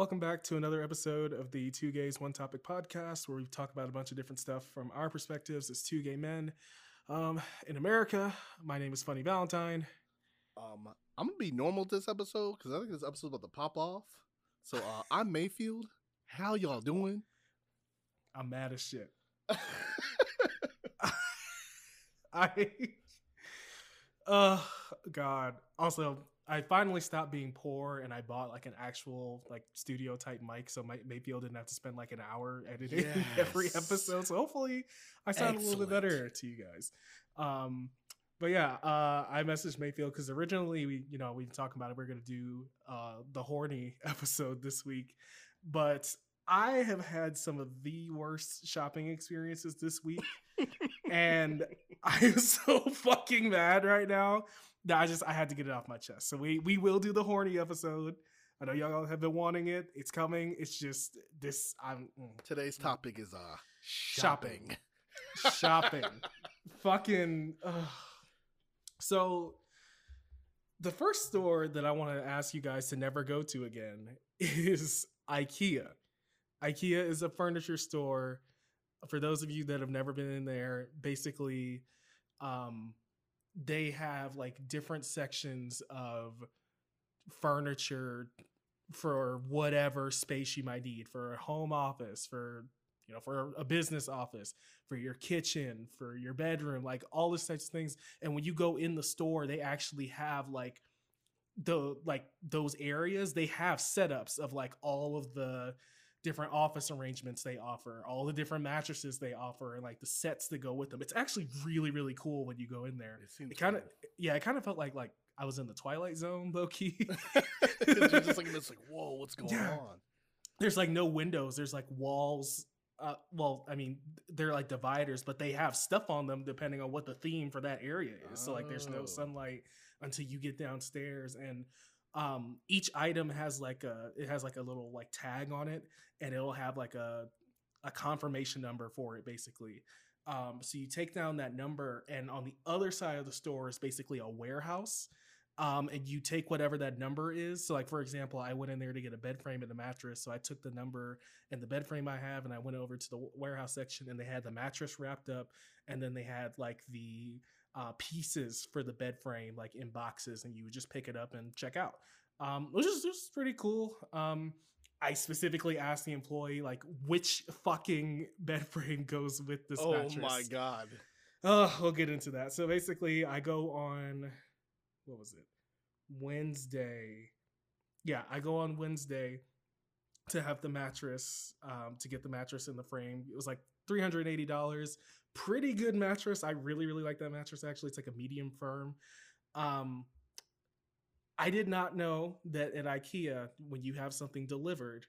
Welcome back to another episode of the Two Gays One Topic podcast, where we talk about a bunch of different stuff from our perspectives as two gay men um, in America. My name is Funny Valentine. Um, I'm gonna be normal this episode because I think this episode's about to pop off. So uh, I'm Mayfield. How y'all doing? I'm mad as shit. I, uh, God. Also, I finally stopped being poor and I bought like an actual like studio type mic, so my, Mayfield didn't have to spend like an hour editing Yes. every episode. So hopefully, I sound a little bit better to you guys. Um, but yeah, uh, I messaged Mayfield because originally we, you know, we talking about it. We are gonna do uh, the horny episode this week, but I have had some of the worst shopping experiences this week, and I am so fucking mad right now that I just I had to get it off my chest. So we we will do the horny episode. I know y'all have been wanting it. It's coming. It's just this. I'm mm, Today's topic is uh Shopping. shopping. shopping. fucking. So, the first store that I want to ask you guys to never go to again is IKEA. IKEA is a furniture store. For those of you that have never been in there, basically, um, they have like different sections of furniture for whatever space you might need for a home office, for you know, for a business office, for your kitchen, for your bedroom, like all these types of things. And when you go in the store, they actually have like the like those areas, they have setups of like all of the different office arrangements they offer, all the different mattresses they offer, and like the sets that go with them. It's actually really, really cool when you go in there. It It kind of yeah, it kind of felt like like I was in the Twilight Zone, low key. You're just like this, like whoa, what's going Yeah. on? there's like no windows there's like walls uh, well i mean they're like dividers but they have stuff on them depending on what the theme for that area is so like there's no Oh. sunlight until you get downstairs and um each item has like a it has like a little like tag on it and it'll have like a a confirmation number for it basically um so you take down that number and on the other side of the store is basically a warehouse um, and you take whatever that number is. So, like for example, I went in there to get a bed frame and a mattress. So I took the number and the bed frame I have, and I went over to the warehouse section, and they had the mattress wrapped up, and then they had like the uh, pieces for the bed frame like in boxes, and you would just pick it up and check out. Um, which is just pretty cool. Um, I specifically asked the employee like which fucking bed frame goes with this oh mattress. my god. Oh, we'll get into that. So basically, I go on what was it? Wednesday. Yeah, I go on Wednesday to have the mattress, um, to get the mattress in the frame. It was like $380. Pretty good mattress. I really, really like that mattress actually. It's like a medium firm. Um, I did not know that at IKEA, when you have something delivered,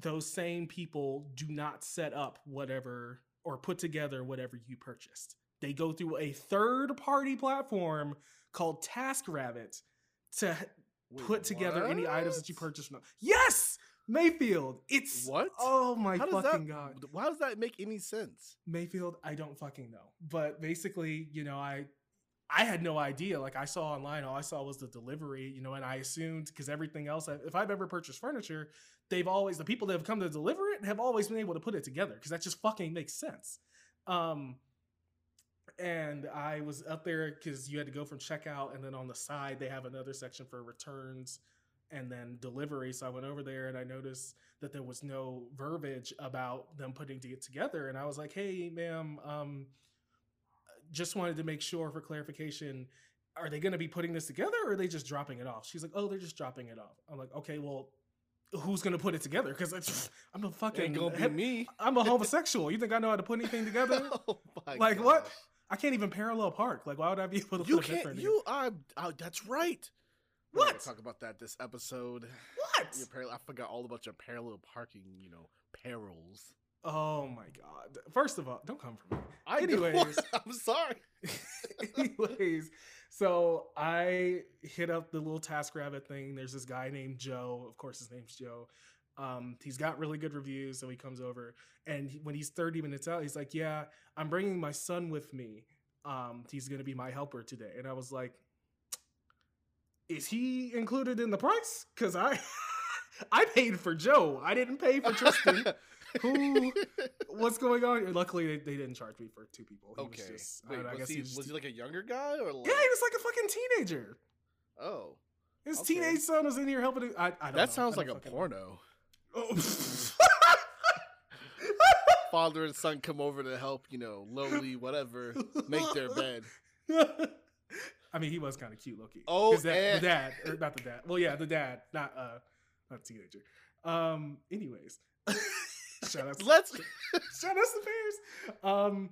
those same people do not set up whatever or put together whatever you purchased. They go through a third party platform called TaskRabbit to Wait, put together any items that you what? purchased. from them. Yes, Mayfield. It's What? Oh my How fucking that? god, Why does that make any sense? Mayfield. I don't fucking know. But basically, you know, I I had no idea. Like I saw online, all I saw was the delivery, you know, and I assumed because everything else, if I've ever purchased furniture, they've always the people that have come to deliver it have always been able to put it together because that just fucking makes sense. Um, and I was up there because you had to go from checkout, and then on the side they have another section for returns and then delivery. So I went over there and I noticed that there was no verbiage about them putting it together, and I was like, "Hey, ma'am, um, just wanted to make sure for clarification." Are they going to be putting this together or are they just dropping it off? She's like, Oh, they're just dropping it off. I'm like, Okay, well, who's going to put it together? Because I'm a fucking Ain't gonna be me. I'm a homosexual. You think I know how to put anything together? oh like what? I can't even parallel park. Like why would I be able to You can't. You are. Oh, that's right. What? Talk about that this episode. What? Your parallel, I forgot all about your parallel parking. You know, perils. Oh my god. First of all, don't come for me. I Anyways. I'm sorry. Anyways, so I hit up the little TaskRabbit thing. There's this guy named Joe. Of course, his name's Joe. Um, he's got really good reviews, so he comes over. And he- when he's 30 minutes out, he's like, "Yeah, I'm bringing my son with me. Um, he's gonna be my helper today." And I was like, "Is he included in the price?" Because I, I paid for Joe. I didn't pay for Tristan. Who? What's going on? Luckily, they, they didn't charge me for two people. He Okay. Was just, Wait, don't I was, he, he was, was he like a younger guy or like? yeah, he was like a fucking teenager. Oh, His Okay. teenage son was in here helping. I, I don't know. that sounds like a porno. Oh. Father and son come over to help, you know, lowly whatever, make their oh. bed. I mean, he was kind of cute, Loki. Oh, the and- dad, or not the dad. Well, yeah, the dad, not uh, not teenager. Um, anyways, shout out, Let's. shout out to Bears. Um,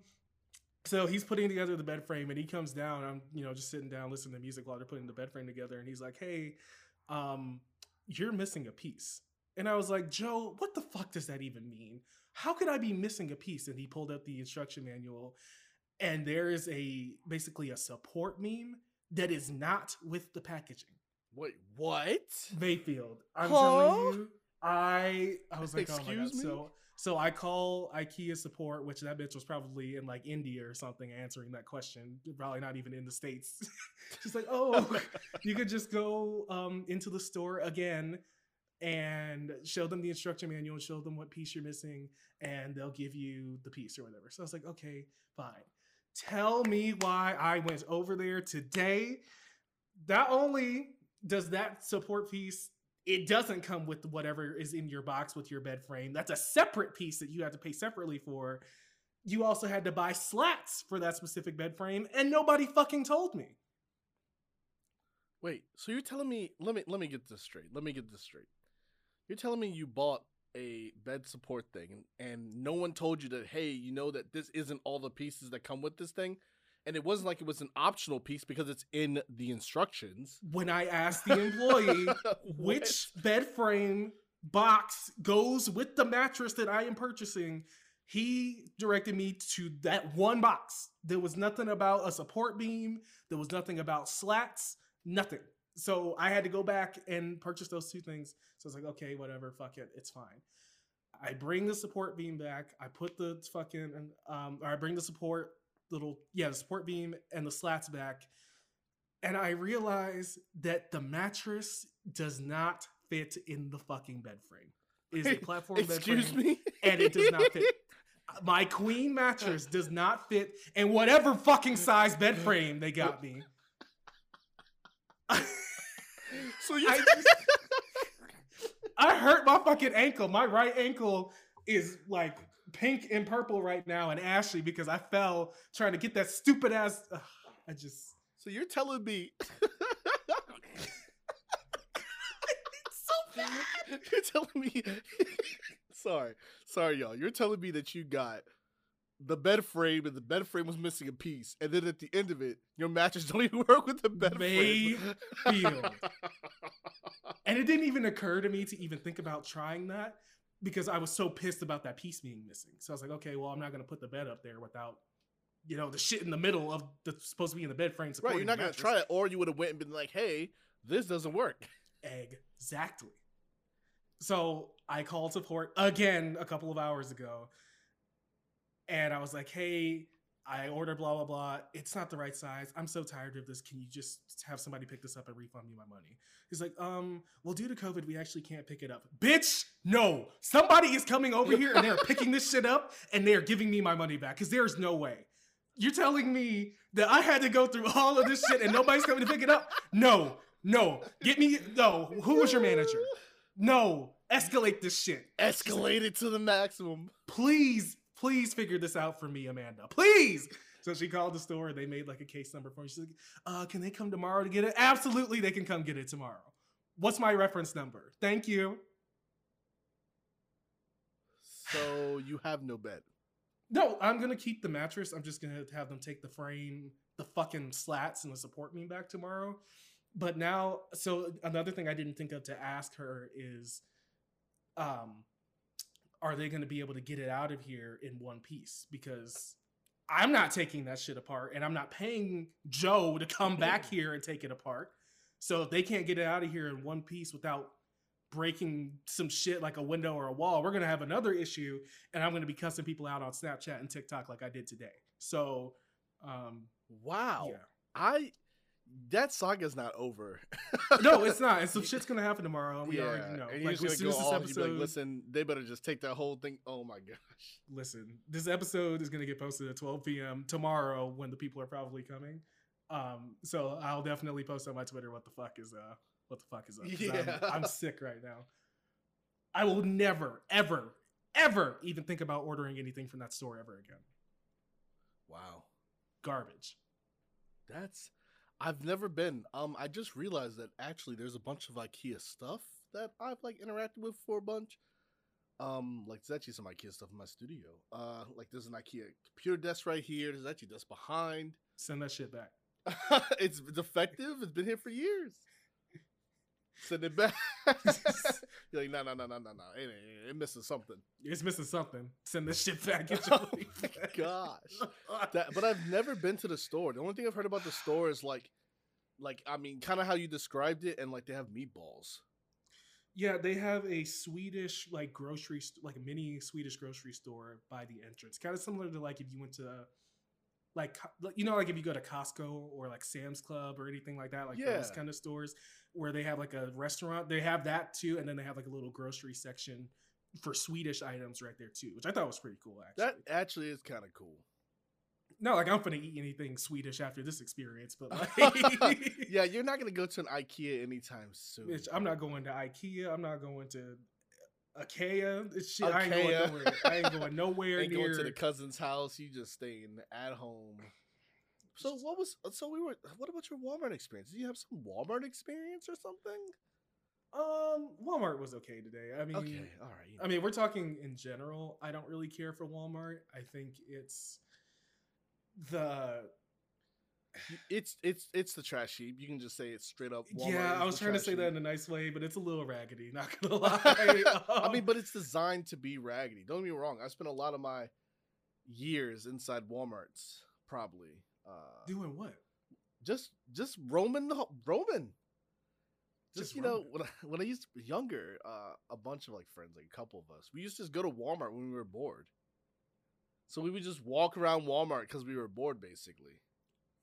so he's putting together the bed frame, and he comes down. I'm, you know, just sitting down listening to music while they're putting the bed frame together, and he's like, "Hey, um, you're missing a piece." And I was like, Joe, what the fuck does that even mean? How could I be missing a piece? And he pulled up the instruction manual, and there is a basically a support meme that is not with the packaging. Wait, what? Mayfield, I'm Huh? telling you, I I was like, oh my Excuse god. me? So so I call IKEA support, which that bitch was probably in like India or something answering that question. Probably not even in the states. She's like, oh, you could just go um, into the store again and show them the instruction manual and show them what piece you're missing and they'll give you the piece or whatever. So I was like, okay, fine. Tell me why I went over there today. Not only does that support piece, it doesn't come with whatever is in your box with your bed frame. That's a separate piece that you have to pay separately for. You also had to buy slats for that specific bed frame, and nobody fucking told me. Wait, so you're telling me? Let me let me get this straight. Let me get this straight. You're telling me you bought a bed support thing, and no one told you that? Hey, you know that this isn't all the pieces that come with this thing, and it wasn't like it was an optional piece because it's in the instructions. When I asked the employee which bed frame box goes with the mattress that I am purchasing, he directed me to that one box. There was nothing about a support beam, there was nothing about slats, nothing. So I had to go back and purchase those two things. So I was like, okay, whatever, fuck it, it's fine. I bring the support beam back. I put the fucking, um, or I bring the support little, yeah, the support beam and the slats back. And I realize that the mattress does not fit in the fucking bed frame. It is a platform bed Excuse frame, me, and it does not fit. My queen mattress does not fit in whatever fucking size bed frame they got me. So you I just- I hurt my fucking ankle. My right ankle is like pink and purple right now and ashy because I fell trying to get that stupid ass. Ugh, I just. so you're telling me so bad. you're telling me sorry sorry y'all you're telling me that you got the bed frame and the bed frame was missing a piece and then at the end of it your mattress don't even work with the bed frame Mayfield. And it didn't even occur to me to even think about trying that because I was so pissed about that piece being missing. So I was like, okay, well, I'm not going to put the bed up there without, you know, the shit in the middle of the supposed to be in the bed frame. right you're not gonna try it or you would have went and been like hey this doesn't work Exactly. So I called support again a couple of hours ago. And I was like, hey, I ordered blah, blah, blah. It's not the right size. I'm so tired of this. Can you just have somebody pick this up and refund me my money? He's like, um, well, due to COVID, we actually can't pick it up. Bitch, no. Somebody is coming over here and they're picking this shit up and they're giving me my money back because there's no way. You're telling me that I had to go through all of this shit and nobody's coming to pick it up? No, no. Get me, no. Who was your manager? No. Escalate this shit. Escalate it to the maximum Please, please figure this out for me, Amanda. Please. So she called the store. They made like a case number for me. She's like, uh, can they come tomorrow to get it? Absolutely, they can come get it tomorrow. What's my reference number? Thank you. so you have no bed No, I'm gonna keep the mattress. I'm just gonna have them take the frame, the fucking slats, and the support beam back tomorrow. But now, so another thing I didn't think of to ask her is, um, are they gonna be able to get it out of here in one piece? Because I'm not taking that shit apart, and I'm not paying Joe to come back here and take it apart. So if they can't get it out of here in one piece without breaking some shit like a window or a wall, we're gonna have another issue, and I'm gonna be cussing people out on Snapchat and TikTok like I did today. So, um, wow yeah, I that saga's not over. no, it's not. And some shit's gonna happen tomorrow. We yeah, already know. and Like just as gonna soon go as this off. You'd be episode, like, listen, they better just take that whole thing. Oh my gosh. listen, this episode is gonna get posted at 12 p.m. tomorrow when the people are probably coming. Um, so I'll definitely post on my Twitter what the fuck is uh what the fuck is up. Yeah. I'm, I'm sick right now. I will never, ever, ever even think about ordering anything from that store ever again. Wow. Garbage. That's I've never been. Um, I just realized that actually there's a bunch of IKEA stuff that I've like interacted with for a bunch. Um, like there's actually some IKEA stuff in my studio. Uh, like there's an IKEA computer desk right here. There's actually desk behind. Send that shit back. it's defective. It's been here for years. Send it back. You're like, no, no, no, no, no, no. It, it, it misses something. It's missing something. Send this shit back. Get your Oh money back. gosh. That, but I've never been to the store. The only thing I've heard about the store is like, like I mean, kind of how you described it, and like they have meatballs. Yeah, they have a Swedish like grocery, st- like a mini Swedish grocery store by the entrance. Kind of similar to like if you went to, like you know, like if you go to Costco or like Sam's Club or anything like that, like those kind of stores where they have like a restaurant. They have that too, and then they have like a little grocery section for Swedish items right there too, which I thought was pretty cool. Actually, That actually is kind of cool. no like I'm gonna eat anything Swedish after this experience, but like, yeah, you're not gonna go to an IKEA anytime soon. I'm not going to IKEA. I'm not going to IKEA. This shit, I ain't going nowhere. I ain't going nowhere Ain't near. going to the cousin's house. You just staying at home. So what was? So we were. What about your Walmart experience? Did you have some Walmart experience or something? um, Walmart was okay today. I mean, Okay, all right. you I mean, we're talking in general. I don't really care for Walmart. I think it's the It's it's it's the trash heap. You can just say it straight up. Walmart yeah. I was trying to say that in a nice way, but it's a little raggedy. Not gonna lie. I mean, Um, but it's designed to be raggedy. Don't get me wrong. I spent a lot of my years inside WalMarts, probably. Uh, doing what? just just roaming the roaming. Just, Just you know, when I, when I used to be younger, uh, a bunch of like friends, like a couple of us, we used to just go to Walmart when we were bored. So we would just walk around Walmart because we were bored, basically.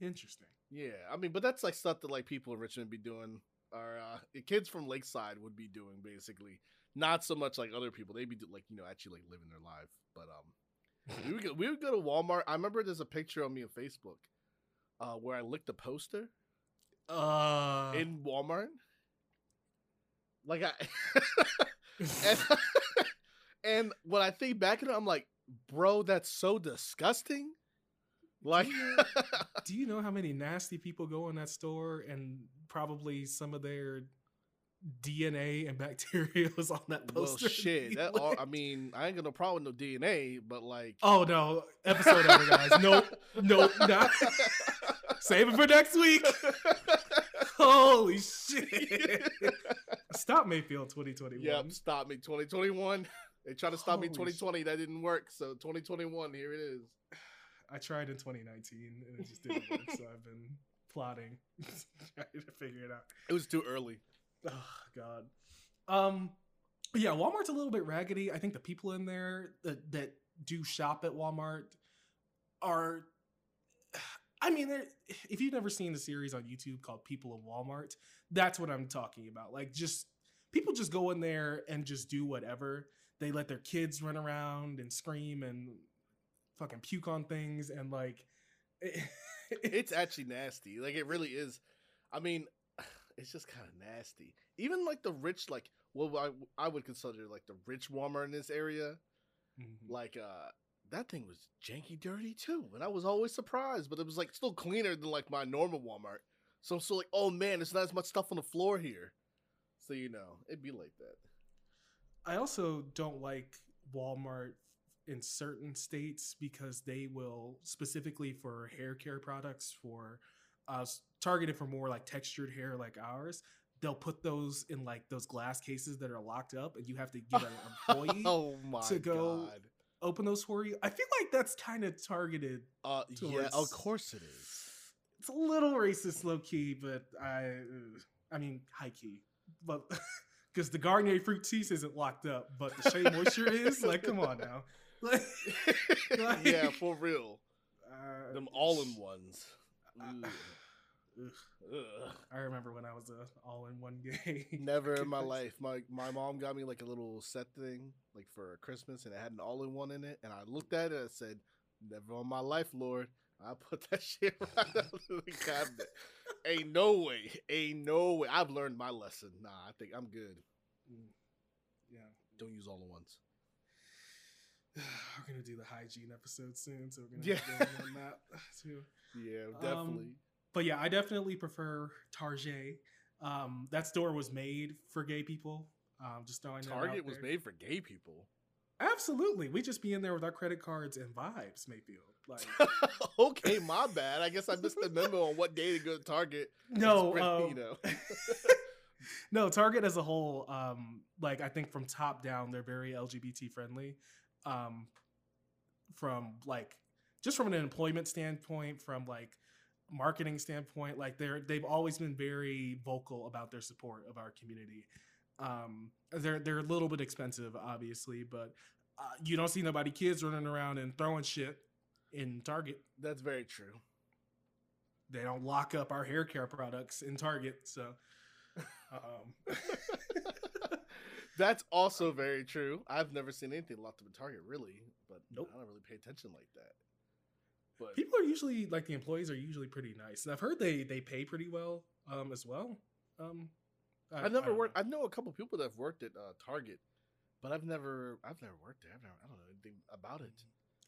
Interesting. Yeah, I mean, but that's like stuff that like people in Richmond be doing, or uh, kids from Lakeside would be doing, basically. Not so much like other people; they'd be do- like you know actually like living their life. But um, we would go, we would go to Walmart. I remember there's a picture of me on Facebook, uh, where I licked a poster Uh, in Walmart. Like I, and, and when I think back at it, I'm like, bro, that's so disgusting. Like, Do you know how many nasty people go in that store and probably some of their DNA and bacteria was on that poster. well, shit. That all, I mean, I ain't got no problem with no DNA, but like, oh no, episode over, guys. Nope, nope, not. Save it for next week. Holy shit! Stop Mayfield 2021. yep, stop me, 2021. They tried to stop me Holy 2020. That didn't work. So 2021, here it is. I tried in 2019 and it just didn't work. so I've been plotting, trying to figure it out. It was too early. Oh God. Um yeah, Walmart's a little bit raggedy. I think the people in there that, that do shop at Walmart are I mean, if you've never seen the series on YouTube called People of Walmart, that's what I'm talking about. Like just people just go in there and just do whatever. They let their kids run around and scream and fucking puke on things and like it's actually nasty. Like it really is. I mean, it's just kind of nasty. Even like the rich, like well, I I would consider like the rich Walmart in this area. Mhm. Like uh, that thing was janky, dirty too, and I was always surprised. But it was like still cleaner than like my normal Walmart. So I'm still like, oh man, there's not as much stuff on the floor here. So you know, it'd be like that. I also don't like Walmart in certain states because they will specifically for hair care products for uh targeted for more like textured hair like ours they'll put those in like those glass cases that are locked up and you have to get an employee oh my to go- god. open those for you i feel like that's kind of targeted Uh, yeah, of course it is. it's a little racist low key but i i mean high key but because the Garnier Fructis isn't locked up but the shea moisture is like come on now like, yeah, for real. uh, Them all in ones. Uh. I remember when I was a all in one gay. Never in my life. My my mom got me like a little set thing, like for Christmas, and it had an all in one in it. And I looked at it and said, "Never in my life, Lord." I put that shit right out of the cabinet. Ain't no way. Ain't no way. I've learned my lesson. Nah, I think I'm good. Mm. Yeah. Don't use all in ones. We're gonna do the hygiene episode soon, so we're gonna Yeah. go on that too. Yeah, Um, definitely. But yeah, I definitely prefer Target. Um, that store was made for gay people. Um, just throwing Target was made for gay people. Absolutely, we just be in there with our credit cards and vibes, Mayfield. Like, okay, my bad. I guess I missed the memo on what day to go to Target. no, um, you know. no, Target as a whole, um, like I think from top down, they're very LGBT friendly. Um, from like just from an employment standpoint, from like marketing standpoint, like they're they've always been very vocal about their support of our community. Um, they're they're a little bit expensive, obviously, but uh, you don't see nobody kids running around and throwing shit in Target. That's very true. They don't lock up our hair care products in Target, so. Um, That's also very true. I've never seen anything locked up in Target, really, but Nope. I don't really pay attention like that. But people are usually like the employees are usually pretty nice, and I've heard they they pay pretty well um, as well. Um, I, I've never I worked. know. I know a couple people that have worked at uh, Target, but I've never. I've never worked there. I've never. I don't know anything about it.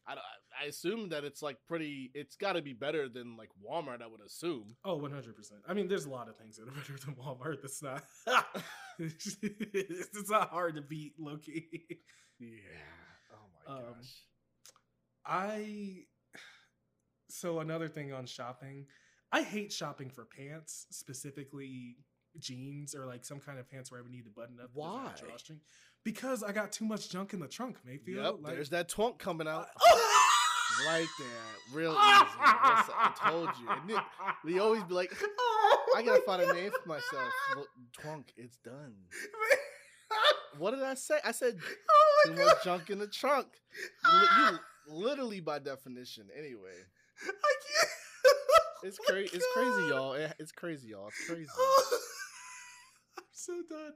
I, I assume that it's like pretty. It's got to be better than like Walmart. I would assume. Oh, one hundred percent. I mean, there's a lot of things that are better than Walmart. That's not. it's not hard to beat, Loki. Yeah. Oh my Um, gosh. I. So another thing on shopping, I hate shopping for pants, specifically jeans or like some kind of pants where I would need to button up. that Why? Drawstring. Because I got too much junk in the trunk, Mayfield. Yep. like, there's that twunk coming out. Right there, real easy. I told you. And then we always be like, I gotta find a name for myself. Look, Twunk, it's done. What did I say? I said oh too god! much junk in the trunk. You literally by definition. Anyway, I can't. it's Oh crazy. It's crazy, y'all. It- It's crazy, y'all. It's crazy. I'm so done.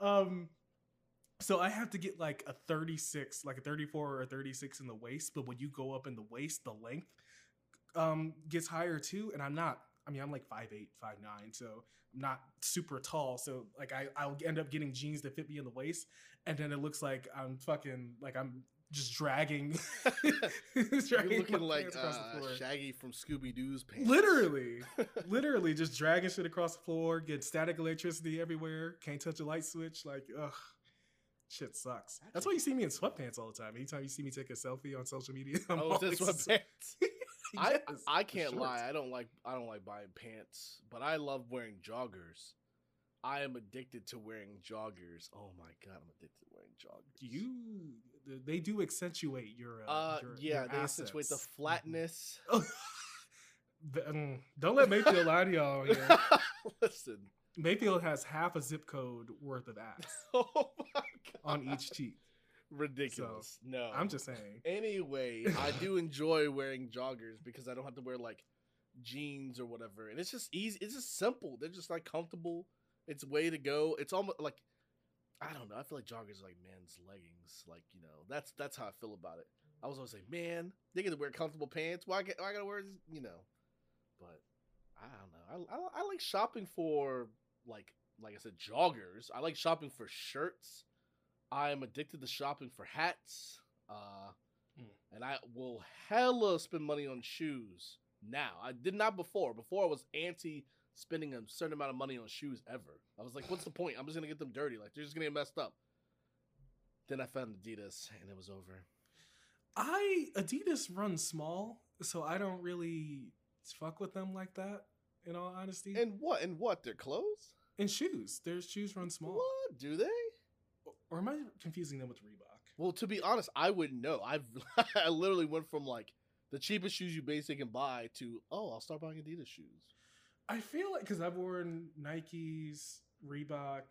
Um, so I have to get like a 36, like a 34 or a 36 in the waist, but when you go up in the waist, the length um gets higher too. And I'm not. I mean, I'm like 5'8", 5'9", so I'm not super tall. So like I I'll end up getting jeans that fit me in the waist, and then it looks like I'm fucking like I'm just dragging. You're dragging looking like pants across the uh. Shaggy from Scooby Doo's pants. Literally, literally just dragging shit across the floor, get static electricity everywhere, can't touch a light switch. Like, ugh, shit sucks. That's why you see me in sweatpants all the time. Anytime you see me take a selfie on social media, I'm Oh, always- sweatpants. I Yes, I the can't lie. I don't like I don't like buying pants, but I love wearing joggers. I am addicted to wearing joggers. Oh my god, I'm addicted to wearing joggers. You, they do accentuate your. Uh, Uh, your, yeah, your they accentuate the assets. Mhm. flatness. The- mm, don't let Mayfield lie to y'all. Listen. Mayfield has half a zip code worth of ass Oh my god. on each cheek. Ridiculous. no. I'm just saying. Anyway, I do enjoy wearing joggers because I don't have to wear like jeans or whatever. And it's just easy. It's just simple. They're just like comfortable. It's way to go. It's almost like I don't know. I feel like joggers are like men's leggings. Like, you know, that's that's how I feel about it. I was always like, man, they get to wear comfortable pants. Why, get, why I gotta wear, this?" you know? But I don't know. I, I, I like shopping for like like I said, joggers. I like shopping for shirts. I am addicted to shopping for hats. Uh, Mm. and I will hella spend money on shoes now. I did not before. Before I was anti spending a certain amount of money on shoes ever. I was like, what's the point? I'm just gonna get them dirty. Like they're just gonna get messed up. Then I found Adidas and it was over. I Adidas runs small, so I don't really fuck with them like that. In all honesty, And what? And what? Their clothes? and shoes, their shoes run small. What do they? Or am I confusing them with Reebok? Well, to be honest, I wouldn't know. I've I literally went from like the cheapest shoes you basically can buy to oh, I'll start buying Adidas shoes. I feel like because I've worn Nikes, Reebok.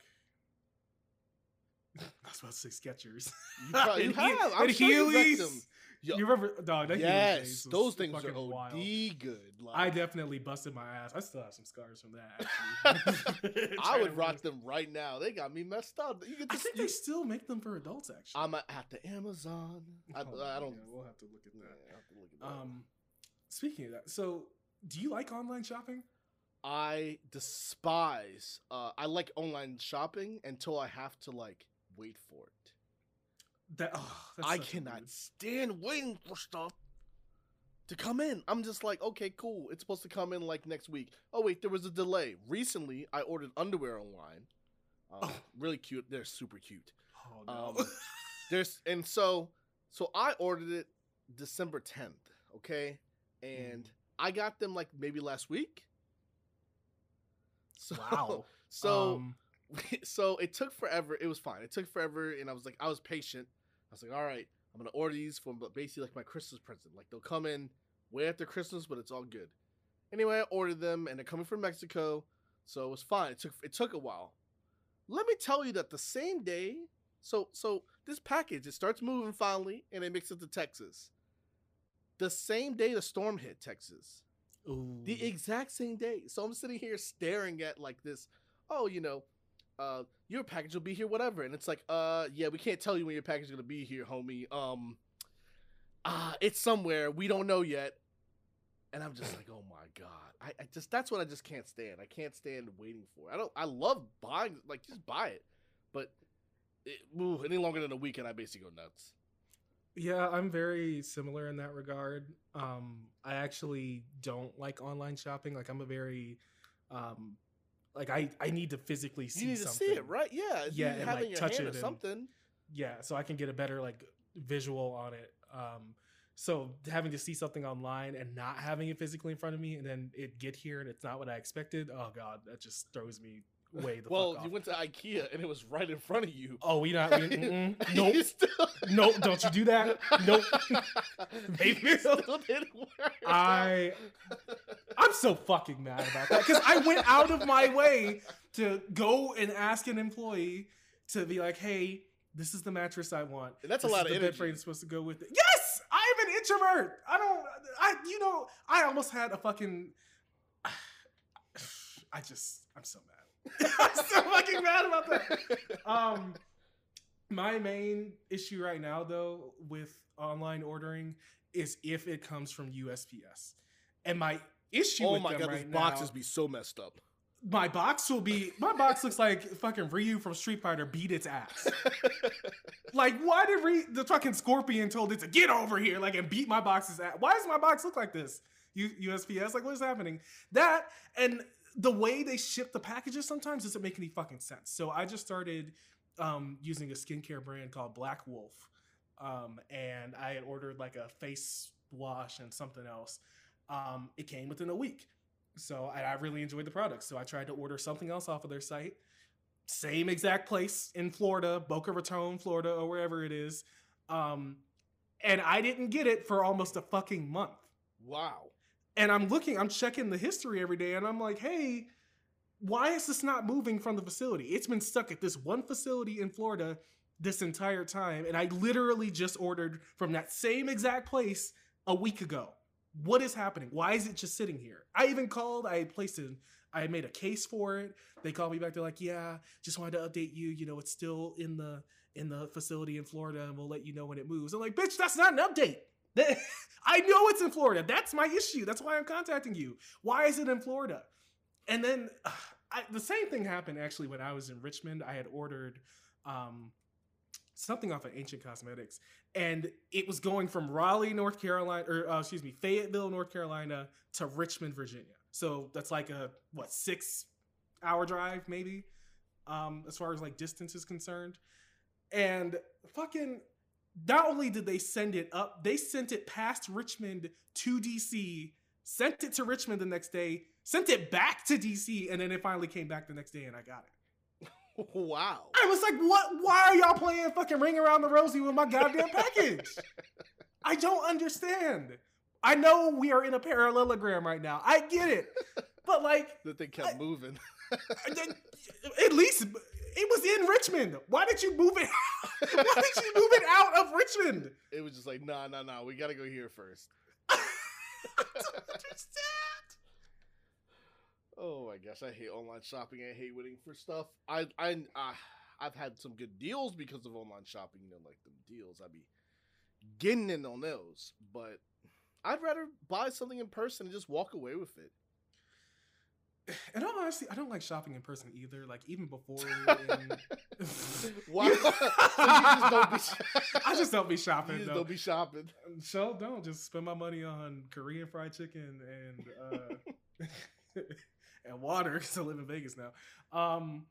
I was about to say Skechers. You probably- you have. I'm and sure you Heelys. them. Yo, You remember, dog? That yes, those things are OD wild. good. Like, I definitely busted my ass. I still have some scars from that. Actually. I would rock them right now. They got me messed up. You get I think see- they still make them for adults. Actually, I'm at the Amazon. I, Oh, I don't. yeah, we'll have to look at that. I have to look at that. Um, speaking of that, so do you like online shopping? I despise. Uh, I like online shopping until I have to like wait for it. That oh, I cannot weird- stand waiting for stuff to come in. I'm just like, okay, cool. It's supposed to come in like next week. Oh wait, there was a delay. Recently, I ordered underwear online. Um, Oh. Really cute. They're super cute. Oh no. Um, There's and so so I ordered it December 10th. Okay, and Mm. I got them like maybe last week. So, wow. So Um, so it took forever. It was fine. It took forever, and I was like, I was patient. I was like, all right, I'm gonna order these for basically like my Christmas present. Like they'll come in way after Christmas, but it's all good. Anyway, I ordered them, and they're coming from Mexico, so it was fine. It took it took a while. Let me tell you that the same day, so so this package it starts moving finally, and it makes it to Texas. The same day the storm hit Texas. ooh. The exact same day. So I'm sitting here staring at like this, oh, you know, uh, your package will be here, whatever. And it's like, uh, yeah, we can't tell you when your package is gonna be here, homie. Um, uh, it's somewhere. We don't know yet. And I'm just like, oh my god. I, I just that's what I just can't stand. I can't stand waiting for. it. I don't. I love buying. Like just buy it, but it, ooh, any longer than a week, and I basically go nuts. Yeah, I'm very similar in that regard. Um, I actually don't like online shopping. Like I'm a very um like I I need to physically see You need something. to see it, right? Yeah. Yeah, and, like, touch it or and- something. Yeah, so I can get a better like visual on it. Um so having to see something online and not having it physically in front of me and then it get here and it's not what I expected, oh god, that just throws me way the well, fuck off. you went to IKEA and it was right in front of you. oh, we not we, mm-mm. Nope. still- Nope, don't you do that. Nope. Still didn't work. I I'm so fucking mad about that because I went out of my way to go and ask an employee to be like, "Hey, this is the mattress I want. And that's a lot of the bed energy. frame supposed to go with it." Yes, I'm an introvert. I don't. I you know I almost had a fucking. I just I'm so mad. I'm so fucking mad about that. Um, my main issue right now, though, with online ordering is if it comes from USPS, and my issue. oh with my god, right those boxes be so messed up. My box will be. My box looks like fucking Ryu from Street Fighter beat its ass. like, why did Ryu, the fucking Scorpion told it to get over here, like, and beat my box's ass? Why does my box look like this? U- USPS, like, what is happening? That and the way they ship the packages sometimes doesn't make any fucking sense. So I just started um, using a skincare brand called Black Wolf, um, and I had ordered like a face wash and something else. Um, it came within a week. So I, I really enjoyed the product. So I tried to order something else off of their site. Same exact place in Florida, Boca Raton, Florida, or wherever it is. Um, and I didn't get it for almost a fucking month. wow. And I'm looking, I'm checking the history every day, and I'm like, hey, why is this not moving from the facility? It's been stuck at this one facility in Florida this entire time. And I literally just ordered from that same exact place a week ago. What is happening? Why is it just sitting here? I even called, I placed it, I made a case for it. They called me back. They're like, yeah, just wanted to update you. You know, it's still in the in the facility in Florida, and we'll let you know when it moves. I'm like, bitch, that's not an update. I know it's in Florida. That's my issue. That's why I'm contacting you. Why is it in Florida? And then I, the same thing happened actually when I was in Richmond. I had ordered um, something off of Ancient Cosmetics, and it was going from Raleigh, North Carolina, or uh, excuse me, Fayetteville, North Carolina, to Richmond, Virginia. So that's like a what six hour drive, maybe, um, as far as like distance is concerned. And fucking, not only did they send it up, they sent it past Richmond to DC, sent it to Richmond the next day, sent it back to DC, and then it finally came back the next day, and I got it. Wow. I was like, what? Why are y'all playing fucking ring around the rosy with my goddamn package? I don't understand. I know we are in a parallelogram right now. I get it. But like, That thing kept moving. at least It was in Richmond. Why did you move it? Why did you move it out of Richmond? It was just like, nah, nah, nah. We gotta go here first. I don't understand. Oh my gosh, I hate online shopping. I hate waiting for stuff. I I uh, I've had some good deals because of online shopping. You know, like them deals. I be getting in on those, but I'd rather buy something in person and just walk away with it. And all honesty, I don't like shopping in person either. Like even before. In... Why? so just don't be. I just don't be shopping. just don't be shopping. So don't just spend my money on Korean fried chicken and uh, and water because I live in Vegas now. Um,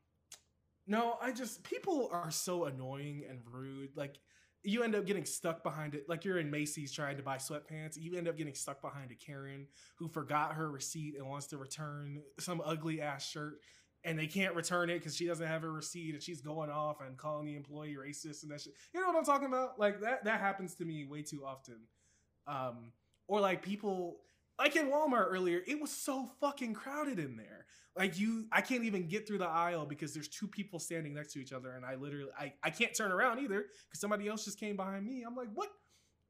no, I just people are so annoying and rude. Like you end up getting stuck behind it. Like you're in Macy's trying to buy sweatpants. You end up getting stuck behind a Karen who forgot her receipt and wants to return some ugly ass shirt. And they can't return it because she doesn't have her receipt, and she's going off and calling the employee racist and that shit. You know what I'm talking about? Like that. That happens to me way too often. Um, or like people, like in Walmart earlier, it was so fucking crowded in there. Like you, I can't even get through the aisle because there's two people standing next to each other, and I literally, I, I can't turn around either because somebody else just came behind me. I'm like, what?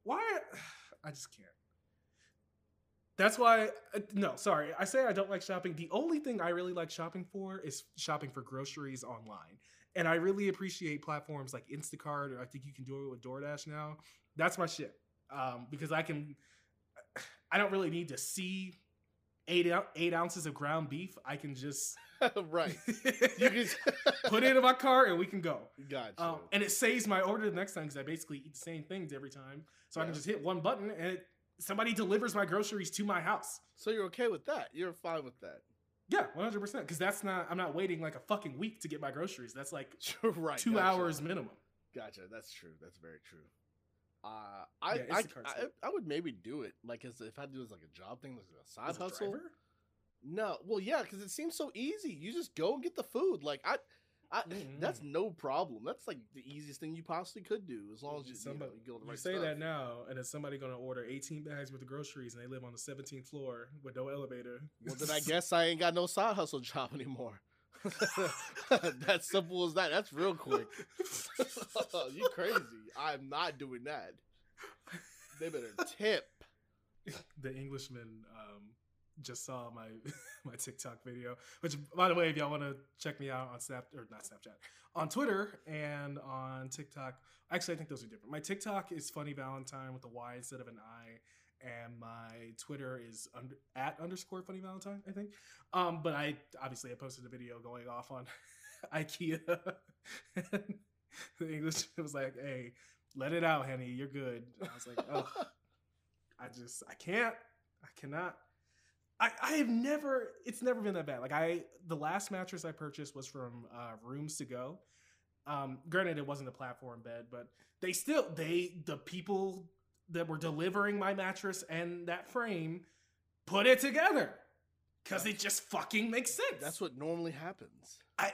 Why? I just can't. That's why, uh, no, sorry. I say I don't like shopping. The only thing I really like shopping for is shopping for groceries online. And I really appreciate platforms like Instacart, or I think you can do it with DoorDash now. That's my shit. Um, because I can, I don't really need to see eight eight ounces of ground beef. I can just right. You can put it in my car and we can go. Gotcha. Um, and it saves my order the next time because I basically eat the same things every time. So I can just hit one button and it, somebody delivers my groceries to my house. so you're okay with that? You're fine with that? Yeah, one hundred percent. Because that's not. I'm not waiting like a fucking week to get my groceries. That's like right. two gotcha. hours minimum. Gotcha. That's true. That's very true. Uh, I, Yeah, I, I. I would maybe do it like as if I do it as like a job thing, like a side As hustle. driver? No, well, yeah, because it seems so easy. You just go and get the food. Like I, I that's Mm-hmm. no problem. That's like the easiest thing you possibly could do, as long as you, you, know, Somebody- you go the You right say stuff. that now, and is somebody going to order 18 bags worth of groceries, and they live on the 17th floor with no elevator? Well, then I guess I ain't got no side hustle job anymore. that's simple as that. That's real quick. you crazy? I'm not doing that. They better tip. the Englishman um, just saw my my TikTok video. Which, by the way, if y'all want to check me out on Snap or not Snapchat, on Twitter and on TikTok. Actually, I think those are different. My TikTok is Funny Valentine with a Y instead of an I, and my Twitter is under, at underscore Funny Valentine. I think. Um, but I obviously I posted a video going off on IKEA. and the English was like, "Hey, let it out, Henny. You're good." I was like, "Oh." I just I can't. I cannot. I I have never. It's never been that bad. Like I, the last mattress I purchased was from uh, Rooms to Go. Um, granted, it wasn't a platform bed, but they still they the people that were delivering my mattress and that frame put it together because it just fucking makes sense. That's what normally happens. I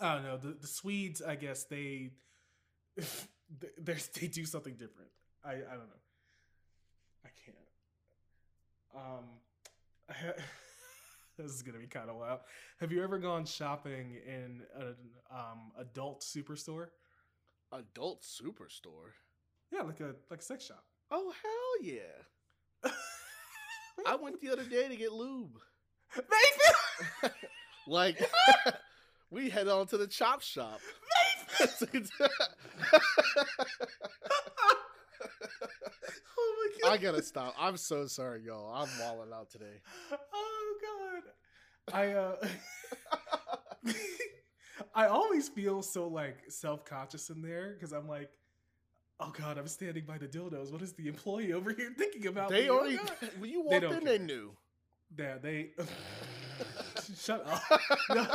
I don't know. The the Swedes, I guess they they they do something different. I I don't know. I can't. Um, this is gonna be kind of wild. Have you ever gone shopping in an um adult superstore? Adult superstore. Yeah, like a like a sex shop. Oh hell yeah! I went the other day to get lube. Nathan, Like we head on to the chop shop. oh my god! I gotta stop. I'm so sorry, y'all. I'm walling out today. Oh god. I uh I always feel so like self-conscious in there because I'm like, oh god, I'm standing by the dildos. What is the employee over here thinking about? They me? Oh, already God. when you walked in, they knew. Yeah, they shut up. No,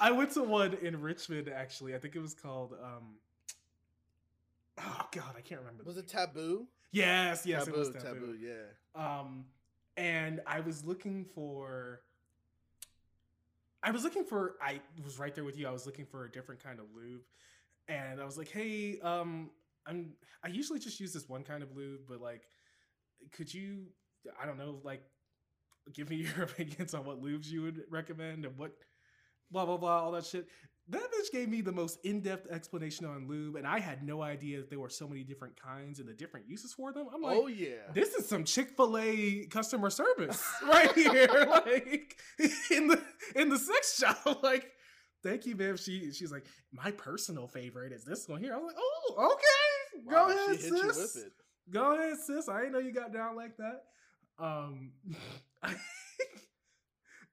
I went to one in Richmond actually. I think it was called um Oh god, I can't remember. Was it taboo? Yes, yes, taboo, it was taboo. taboo. Yeah. Um, and I was looking for. I was looking for. I was right there with you. I was looking for a different kind of lube, and I was like, "Hey, um, I'm. I usually just use this one kind of lube, but like, could you? I don't know, like, give me your opinions on what lubes you would recommend and what, blah blah blah, all that shit." that bitch gave me the most in-depth explanation on lube, and I had no idea that there were so many different kinds and the different uses for them. I'm like, oh yeah. this is some Chick-fil-A customer service right here. like in the in the sex shop. Like, thank you, ma'am. She she's like, my personal favorite is this one here. I was like, oh, okay. Go Wow, ahead, hit you sis. with it. Go ahead, sis. I didn't know you got down like that. Um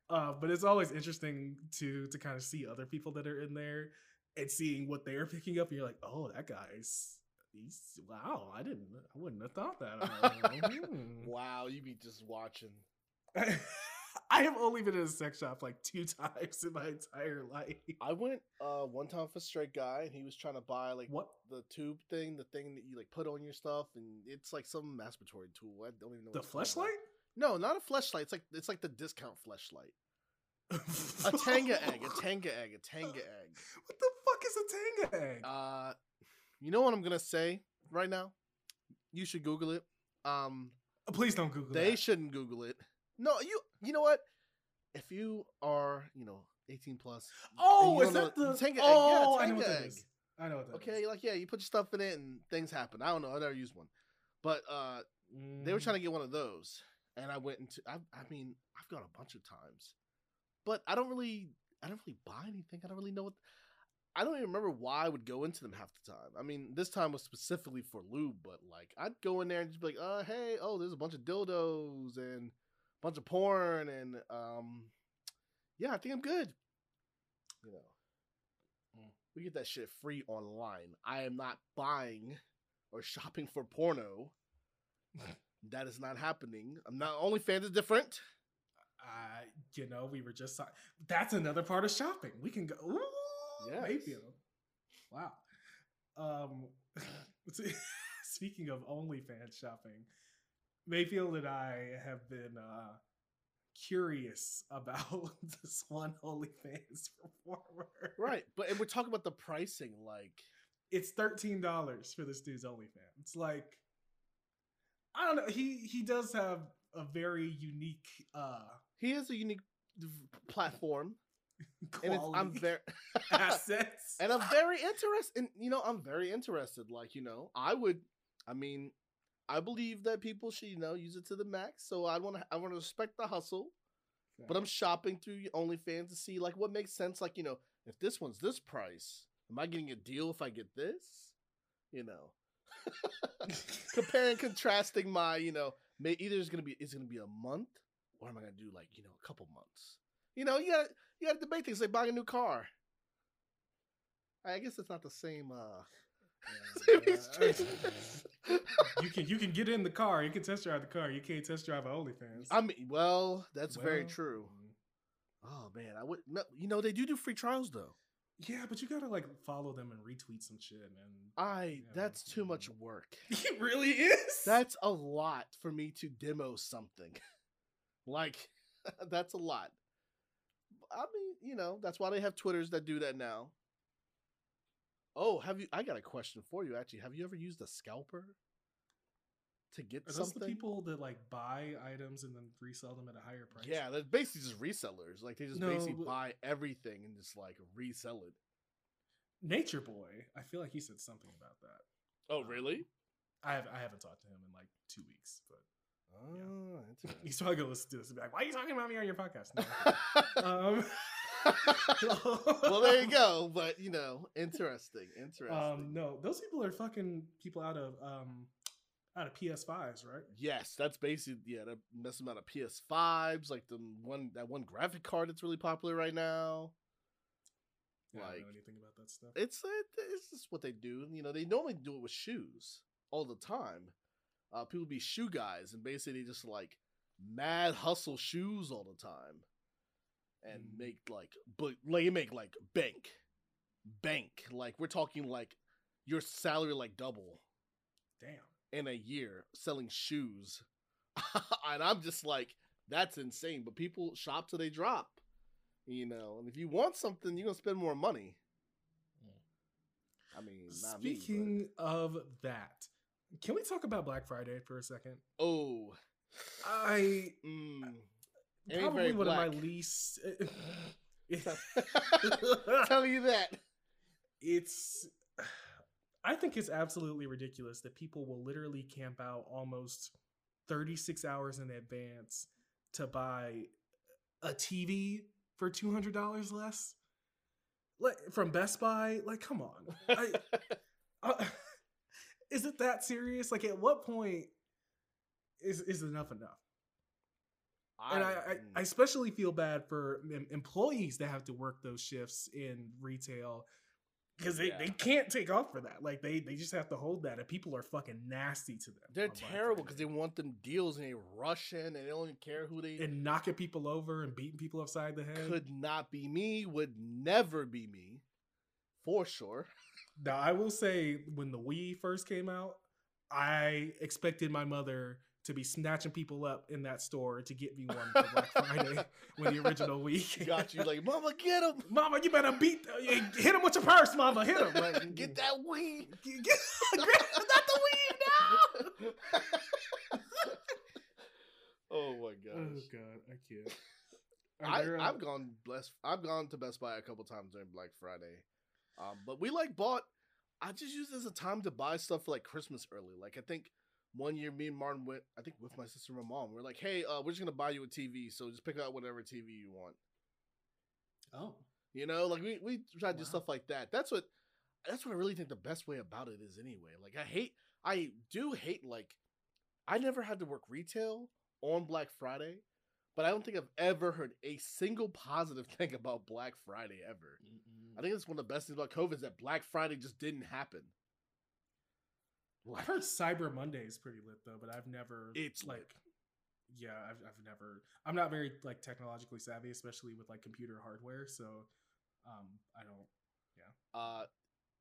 uh, but it's always interesting to to kind of see other people that are in there and seeing what they're picking up. And you're like, oh, that guy's he's wow. I didn't. I wouldn't have thought that. Hmm. Wow, you be just watching. I have only been in a sex shop like two times in my entire life. I went uh one time for straight guy, and he was trying to buy like What? the tube thing, the thing that you like put on your stuff, and it's like some masturbatory tool. I don't even know The what it's called. fleshlight? No, not a fleshlight. It's like it's like the discount fleshlight. A tenga egg, a tenga egg, a tenga egg. What the fuck is a tenga egg? Uh, you know what I'm gonna say right now? You should Google it. Um, Please don't Google it. they that. shouldn't Google it. No, you. You know what? If you are, you know, 18 plus. Oh, is that know- the? Tenga egg, oh, yeah, I know what that egg. is. I know what that Okay, like yeah, you put your stuff in it and things happen. I don't know. I never used one, but uh, they were trying to get one of those, and I went into. I, I mean, I've gone a bunch of times, but I don't really, I don't really buy anything. I don't really know what. I don't even remember why I would go into them half the time. I mean, this time was specifically for lube, but like I'd go in there and just be like, "Uh, hey, oh, there's a bunch of dildos and bunch of porn, and um, yeah, I think I'm good." You know, Mm. we get that shit free online. I am not buying or shopping for porno. that is not happening. I'm not OnlyFans is different. Uh, you know, we were just. That's another part of shopping. We can go. Ooh, Yes. Mayfield. Wow. Um, speaking of OnlyFans shopping, Mayfield and I have been uh, curious about this one OnlyFans performer. Right, but and we're talking about the pricing. Like, It's thirteen dollars for this dude's OnlyFans. It's like I don't know. He he does have a very unique uh he has a unique platform, and it's, I'm very assets. and I'm very interested. And you know, I'm very interested. Like, you know, I would. I mean, I believe that people should, you know, use it to the max. So I want to. I want to respect the hustle. But I'm shopping through OnlyFans to see like what makes sense. Like, you know, if this one's this price, am I getting a deal if I get this? You know, comparing, contrasting my, you know, may either it's gonna be it's gonna be a month or am I gonna do like you know a couple months? You know, you got to you got to debate things like buying a new car. I guess it's not the same. uh you can you can get in the car. You can test drive the car. You can't test drive an OnlyFans. I mean, well, that's very true. mm, Oh man, I would. No, you know, they do do free trials though. Yeah, but you gotta like follow them and retweet some shit, and I Yeah, that's too much mm. work. it really is. That's a lot for me to demo something. like that's a lot. I mean, you know, that's why they have Twitters that do that now. Oh, have you I got a question for you actually. Have you ever used a scalper to get something? Are those something? the people that like buy items and then resell them at a higher price? yeah, they're basically just resellers. Like they just No, basically but- buy everything and just like resell it. Nature Boy. I feel like he said something about that. Oh, really? I have I haven't talked to him in like two weeks, but Oh, interesting. he's probably gonna listen to this and be like, "Why are you talking about me on your podcast?" No. um, well, there you go. But you know, interesting, interesting. Um, no, those people are fucking people out of um out of PS5s, right? Yes, that's basically yeah. They're messing about a PS5s, like the one that one graphic card that's really popular right now. Yeah, I don't Like- know anything about that stuff. It's it, it's just what they do. You know, they normally do it with shoes all the time. Uh, people be shoe guys, and basically they just like mad hustle shoes all the time, and Mm. make like but like make like bank, bank. Like we're talking like your salary like double Damn. in a year selling shoes. and I'm just like, that's insane. But people shop till they drop. You know, and if you want something, you're gonna spend more money. I mean, not me. Speaking of that, can we talk about Black Friday for a second? oh, I mm, Probably one of my black. least. Tell you that. it's I think it's absolutely ridiculous that people will literally camp out almost 36 hours in advance to buy a TV for $200 less. Like from Best Buy, like come on. I, uh, is it that serious? Like at what point is is enough enough? And I, I, I mm. especially feel bad for employees that have to work those shifts in retail because they, Yeah. they can't take off for that. Like they they just have to hold that, and people are fucking nasty to them. they're terrible because they want them deals and they rush in and they don't even care who they. and knocking people over and beating people upside the head. could not be me. Would never be me, for sure. Now I will say, when the Wii first came out, I expected my mother to be snatching people up in that store to get me one for Black Friday when the original Wii. Got you like, Mama, get him. Mama, you better beat, hit him with your purse, Mama, hit him. Like, Get that weed. Get, get, not the weed now. oh my gosh. Oh. God, I can't. I, there, uh, I've gone blessed. I've gone to Best Buy a couple times during Black Friday, um, but we like bought. I just use it as a time to buy stuff for like Christmas early. Like I think one year, me and Martin went. I think with my sister and my mom. We are like, hey, uh, we're just gonna buy you a TV. So just pick out whatever TV you want. Oh, You know, like we we try to do stuff like that. That's what that's what I really think the best way about it is anyway. Like I hate I do hate like I never had to work retail on Black Friday, but I don't think I've ever heard a single positive thing about Black Friday ever. I think that's one of the best things about COVID is that Black Friday just didn't happen. I've heard Cyber Monday is pretty lit though, but I've never. It's lit. like, yeah, I've I've never. I'm not very like technologically savvy, especially with like computer hardware. So, um, I don't. Yeah. Uh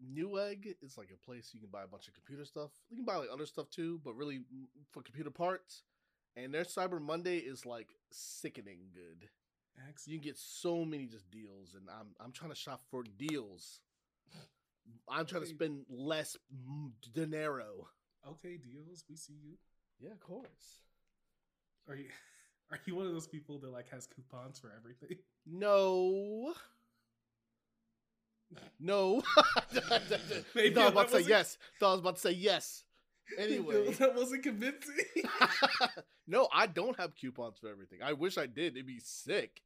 Newegg is like a place you can buy a bunch of computer stuff. You can buy like other stuff too, but really for computer parts. And their Cyber Monday is like sickening good. Excellent. You can get so many just deals, and I'm I'm trying to shop for deals. I'm trying to spend less dinero. Okay, deals. We see you. Yeah, of course. Are you? Are you one of those people that like has coupons for everything? No. No. Maybe Thought I was about to say yes. Thought I was about to say yes. Anyway. that wasn't convincing. no, I don't have coupons for everything. I wish I did. It'd be sick.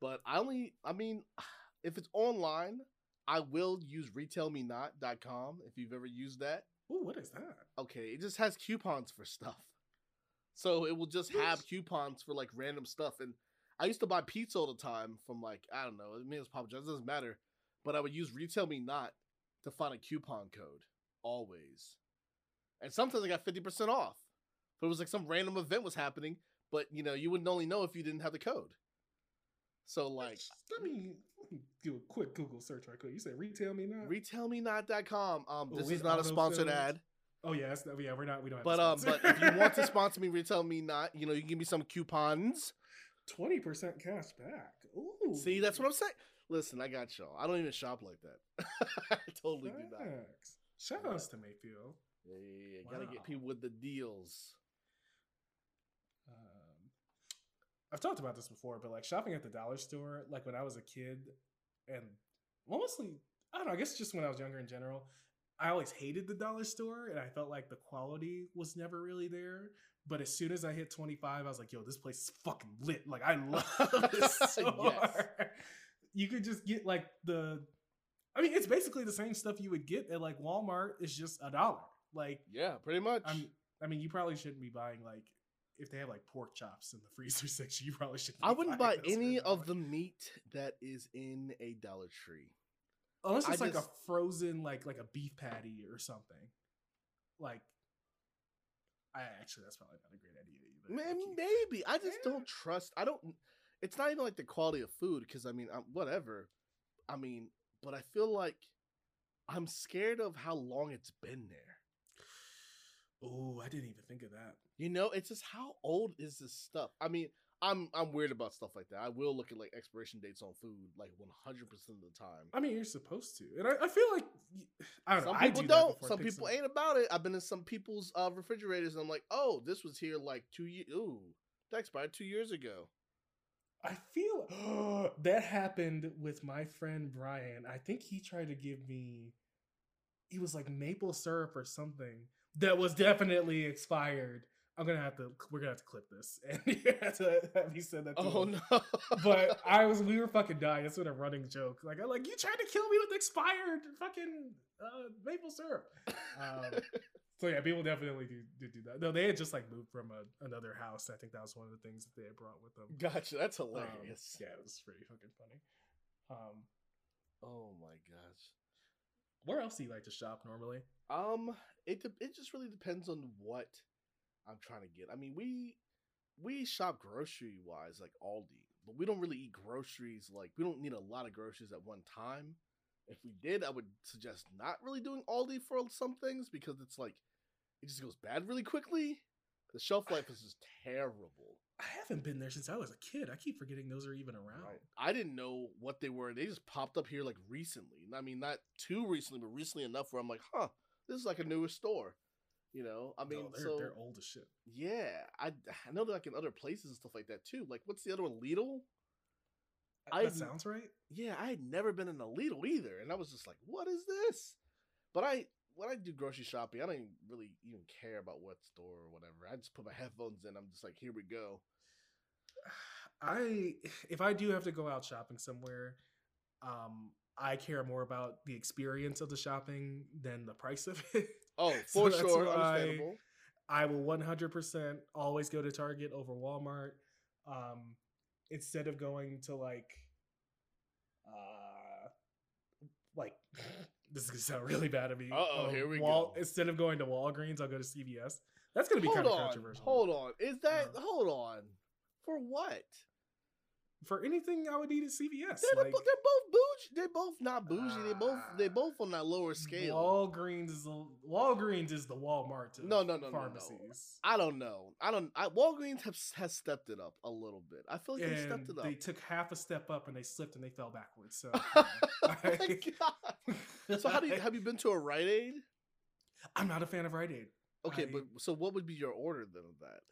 But I only, I mean, if it's online, I will use retailmenot.com if you've ever used that. Ooh, what is that? Okay, it just has coupons for stuff. So it will just have coupons for like random stuff. And I used to buy pizza all the time from like, I don't know, it means Papa John's, it doesn't matter. But I would use Retail Me Not to find a coupon code always. And sometimes I got 50% off. But it was like some random event was happening, but you know, you wouldn't only know if you didn't have the code. So like I me do a quick Google search right quick. You said retail me now. retailmenot.com. Um Oh, this with is not a sponsored ad. oh yeah, that's, yeah, we're not. We don't. Have But um, but if you want to sponsor me, retail me not. You know, you can give me some coupons. twenty percent cash back. Ooh, See, that's what I'm saying. Listen, I got y'all. I don't even shop like that. I totally do not. Shout outs to Mayfield. Yeah, yeah, yeah. Gotta get people with the deals. Um, I've talked about this before, but like shopping at the dollar store, like when I was a kid, and mostly, I don't know, I guess just when I was younger in general, I always hated the dollar store, and I felt like the quality was never really there. But as soon as I hit 25, I was like, yo, this place is fucking lit. Like, I love this Yes. You could just get like the, I mean, it's basically the same stuff you would get at like Walmart. It's just a dollar. Like, Yeah, pretty much. I'm, I mean, you probably shouldn't be buying like if they have like pork chops in the freezer section. You probably shouldn't. I wouldn't buy any of the meat that is in a Dollar Tree. unless I it's like just- a frozen like like a beef patty or something. Like, I actually that's probably not a great idea either. Man, Like, maybe. I just Yeah. don't trust. I don't. It's not even like the quality of food because I mean, i whatever. I mean, but I feel like I'm scared of how long it's been there. Oh, I didn't even think of that. You know, it's just how old is this stuff? I mean, I'm I'm weird about stuff like that. I will look at like expiration dates on food like 100 percent of the time. I mean, you're supposed to, and I, I feel like I don't know. Some I people do I Some people ain't about it. I've been in some people's uh, refrigerators and I'm like, oh, this was here like two years. Ooh, that expired two years ago. I feel that happened with my friend Brian. I think he tried to give me He was like maple syrup or something that was definitely expired. I'm gonna have to we're gonna have to clip this and you have to have you said that to Oh him. no! But I was we were fucking dying. It's been a running joke. Like I'm like, you tried to kill me with expired fucking uh, maple syrup. Um, so yeah, people definitely do, do do that. No, they had just like moved from a, another house. I think that was one of the things that they had brought with them. gotcha. That's Um, hilarious. yeah, it was pretty fucking funny. Um, Oh my gosh. where else do you like to shop normally? Um, it de- it just really depends on what I'm trying to get. I mean, we we shop grocery wise like Aldi, but we don't really eat groceries like we don't need a lot of groceries at one time. If we did, I would suggest not really doing Aldi for some things because it's like it just goes bad really quickly. The shelf life is just terrible. I haven't been there since I was a kid. I keep forgetting those are even around. Right. I didn't know what they were. They just popped up here like recently. I mean, not too recently, but recently enough where I'm like, huh, this is like a newer store. You know, I mean, No, they're, so they're old as shit. yeah, I I know they're like in other places and stuff like that too. Like, what's the other one? Lidl. I- that sounds right. Yeah, I had never been in a Lidl either, and I was just like, what is this? But I when I do grocery shopping, I don't even really even care about what store or whatever. I just put my headphones in. I'm just like, here we go. I if I do have to go out shopping somewhere, um, I care more about the experience of the shopping than the price of it. Oh, for that's sure, understandable. I will 100% always go to Target over Walmart. Um, instead of going to like, uh, like this is gonna sound really bad of me. Uh-oh, um, here we Wal- go. Instead of going to Walgreens, I'll go to CVS. That's gonna be hold kind of controversial. hold on. Is that Uh, hold on? For what? For anything I would need at CVS, They're, like the, they're both bougie. They're both not bougie. they both they Ah. both on that lower scale. Walgreens is the Walgreens is the Walmart. No, no, no, no, no. pharmacies. I don't know. I don't. I, Walgreens have has stepped it up a little bit. I feel like they stepped it up. they took half a step up and they slipped and they fell backwards. So, oh God. So how do you have you been to a Rite Aid? I'm not a fan of Rite Aid. Okay, I- but so what would be your order then of that?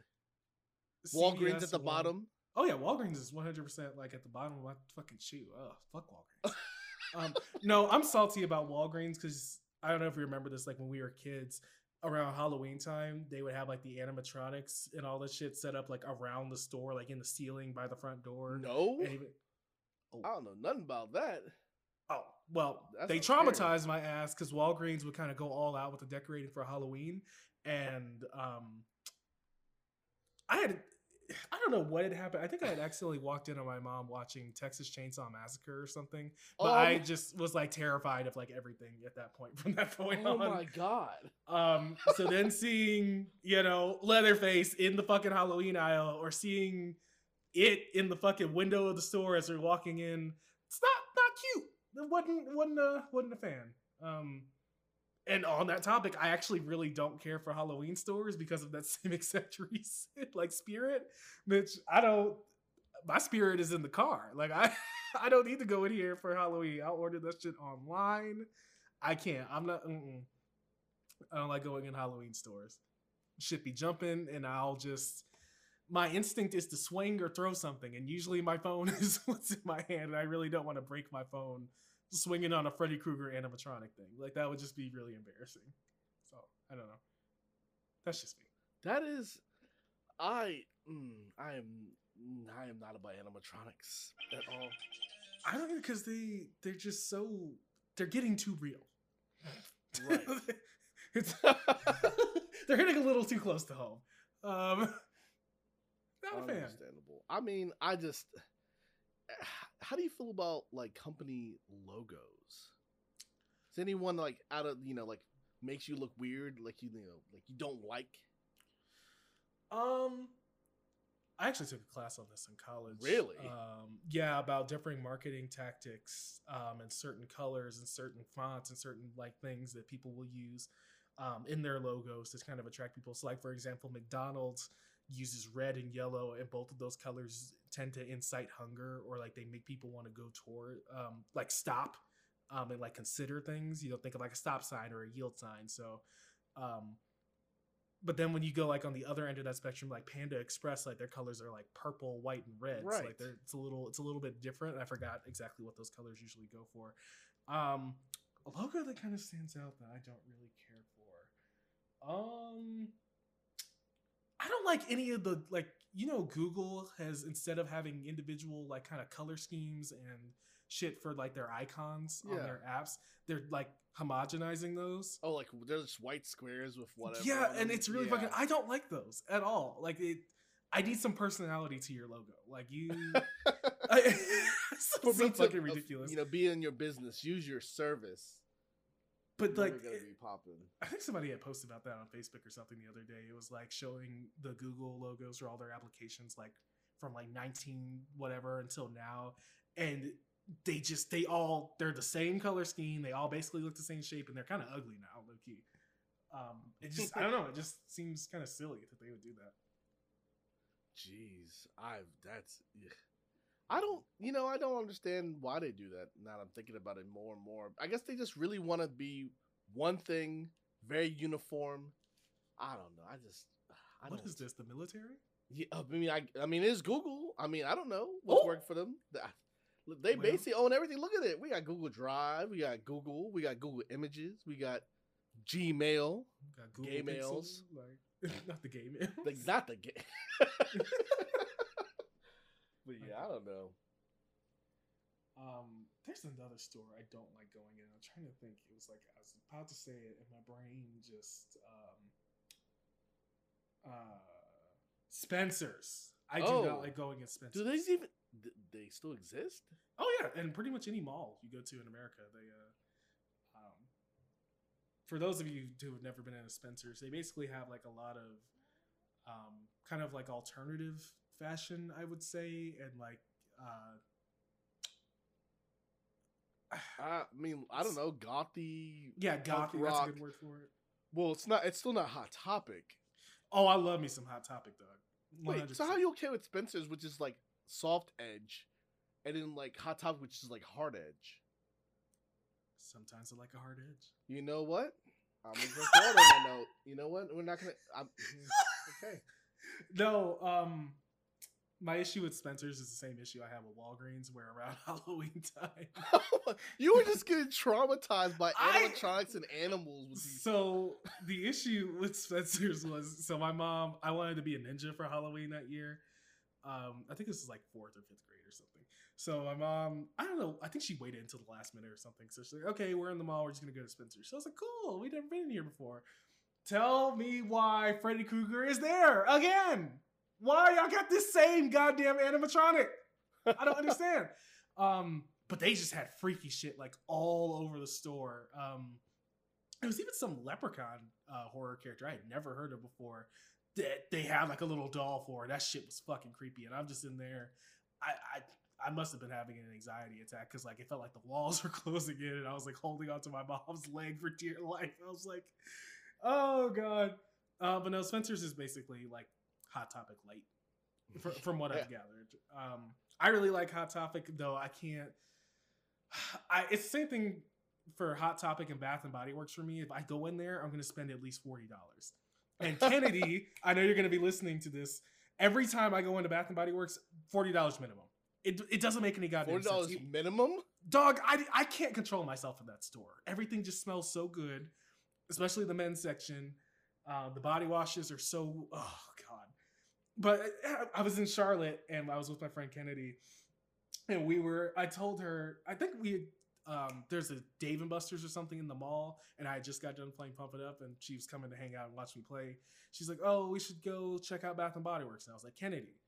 Walgreens at the Wal- bottom. Oh yeah, Walgreens is 100 percent like at the bottom of my fucking shoe. Oh fuck Walgreens. um, no, I'm salty about Walgreens because I don't know if you remember this. Like when we were kids, around Halloween time, they would have like the animatronics and all this shit set up like around the store, like in the ceiling by the front door. No, even, I don't know nothing about that. Oh, well, That they traumatized my ass because Walgreens would kind of go all out with the decorating for Halloween. And um I had I don't know what had happened. I think I had accidentally walked in on my mom watching Texas Chainsaw Massacre or something. But I Um, just was like terrified of like everything at that point from that point Oh on. Oh my god! Um, so then seeing, you know, Leatherface in the fucking Halloween aisle or seeing it in the fucking window of the store as they're walking in, it's not not cute. It wasn't wasn't a wasn't a fan. Um and on that topic, I actually really don't care for Halloween stores because of that same exact reason. like Spirit, which I don't my spirit is in the car. Like I I don't need to go in here for Halloween. I'll order that shit online. I can't. I'm not. Mm-mm. I don't like going in Halloween stores. Shit be jumping, and I'll just. My instinct is to swing or throw something, and usually my phone is what's in my hand, and I really don't want to break my phone swinging on a Freddy Krueger animatronic thing. Like that would just be really embarrassing. So I don't know. That's just me. That is, I mm, I am I am not about animatronics at all. I don't know because they they're just so they're getting too real. Right. it's they're hitting a little too close to home. Um, not a fan. Understandable. I mean, I just. How do you feel about like company logos? Is anyone like out of you know like makes you look weird, like you, you know like you don't like? Um, I actually took a class on this in college. Really? Um, yeah, about different marketing tactics um, and certain colors and certain fonts and certain like things that people will use um, in their logos to kind of attract people. So, like for example, McDonald's uses red and yellow, and both of those colors tend to incite hunger or like they make people want to go toward um, like stop um, and like consider things. You know, think of like a stop sign or a yield sign. So. Um, but then when you go like on the other end of that spectrum, like Panda Express, like their colors are like purple, white, and red. So, Right. like they're, it's a little it's a little bit different. I forgot exactly what those colors usually go for. Um, a logo that kind of stands out that I don't really care for. Um, I don't like any of the like you know Google has instead of having individual like kind of color schemes and shit for like their icons on their apps, they're like homogenizing those. Oh, like there's just white squares with whatever. Yeah, and it's really Yeah. fucking. I don't like those at all. Like it, I need some personality to your logo. Like you, I, so me to, fucking ridiculous. You know, be in your business, use your service. But like, gonna be popping. I think somebody had posted about that on Facebook or something the other day. It was like showing the Google logos for all their applications, like from like 19 whatever until now, and they just they all they're the same color scheme. They all basically look the same shape, and they're kind of ugly now, low key. Um, it just I don't know. It just seems kind of silly that they would do that. Jeez, I've that's. yeah. I don't, you know, I don't understand why they do that. Now I'm thinking about it more and more. I guess they just really want to be one thing, very uniform. I don't know. I just, I What is this? The military? Yeah, I mean, I, I mean, it's Google. I mean, I don't know what's Oh! worked for them. Th- They Well- basically own everything. Look at it. We got Google Drive. We got Google. We got Google Images. We got Gmail. Got Google Gay Pixel, males. like not the gay mails. Like not the game. but yeah, I don't know. Um, there's another store I don't like going in. I'm trying to think. It was like I was about to say it, and my brain just um, uh, Spencer's. I do Oh. not like going in Spencer's. Do they even? They still exist? Oh yeah, and pretty much any mall you go to in America, they uh, um, for those of you who have never been in a Spencer's, they basically have like a lot of um, kind of like alternative fashion, I would say, and like uh, I mean, I don't know. Gothy. yeah, punk gothic. That's a good word for it. Well, it's not. It's still not hot topic. Oh, I love me some Hot Topic, dog. Wait, so how are you okay with Spencer's, which is like soft edge, and then like hot topic, which is like hard edge? Sometimes I like a hard edge. You know what? I'm gonna go on that note. You know what? We're not gonna. I'm, okay. No, um, my issue with Spencer's is the same issue I have with Walgreens, where around Halloween time. you were just getting traumatized by I- animatronics and animals with these. So the issue with Spencer's was so my mom, I wanted to be a ninja for Halloween that year. Um, I think this is like fourth or fifth grade or something. So my mom, I don't know, I think she waited until the last minute or something. So she's like, okay, we're in the mall, we're just gonna go to Spencer's. So I was like, cool, we've never been in here before. Tell me why Freddy Krueger is there again. Why y'all got this same goddamn animatronic? I don't understand. Um, but they just had freaky shit like all over the store. Um, there was even some leprechaun uh, horror character I had never heard of before that they had like a little doll for. That shit was fucking creepy, and I'm just in there. I I, I must have been having an anxiety attack because like it felt like the walls were closing in, and I was like holding onto my mom's leg for dear life. I was like, oh god. Uh, but no, Spencer's is basically like Hot Topic light, fr- from what I've gathered. Um, I really like Hot Topic, though I can't. I it's the same thing for Hot Topic and Bath and Body Works for me. If I go in there, I'm going to spend at least forty dollars. And Kennedy, I know you're going to be listening to this. Every time I go into Bath and Body Works, forty dollars minimum. It, it doesn't make any goddamn Forty sense. dollars minimum. dog I, I can't control myself in that store everything just smells so good especially the men's section uh, the body washes are so oh but i was in charlotte and i was with my friend kennedy and we were i told her i think we had um, there's a dave and buster's or something in the mall and i had just got done playing pump it up and she was coming to hang out and watch me play she's like oh we should go check out bath and body works and i was like kennedy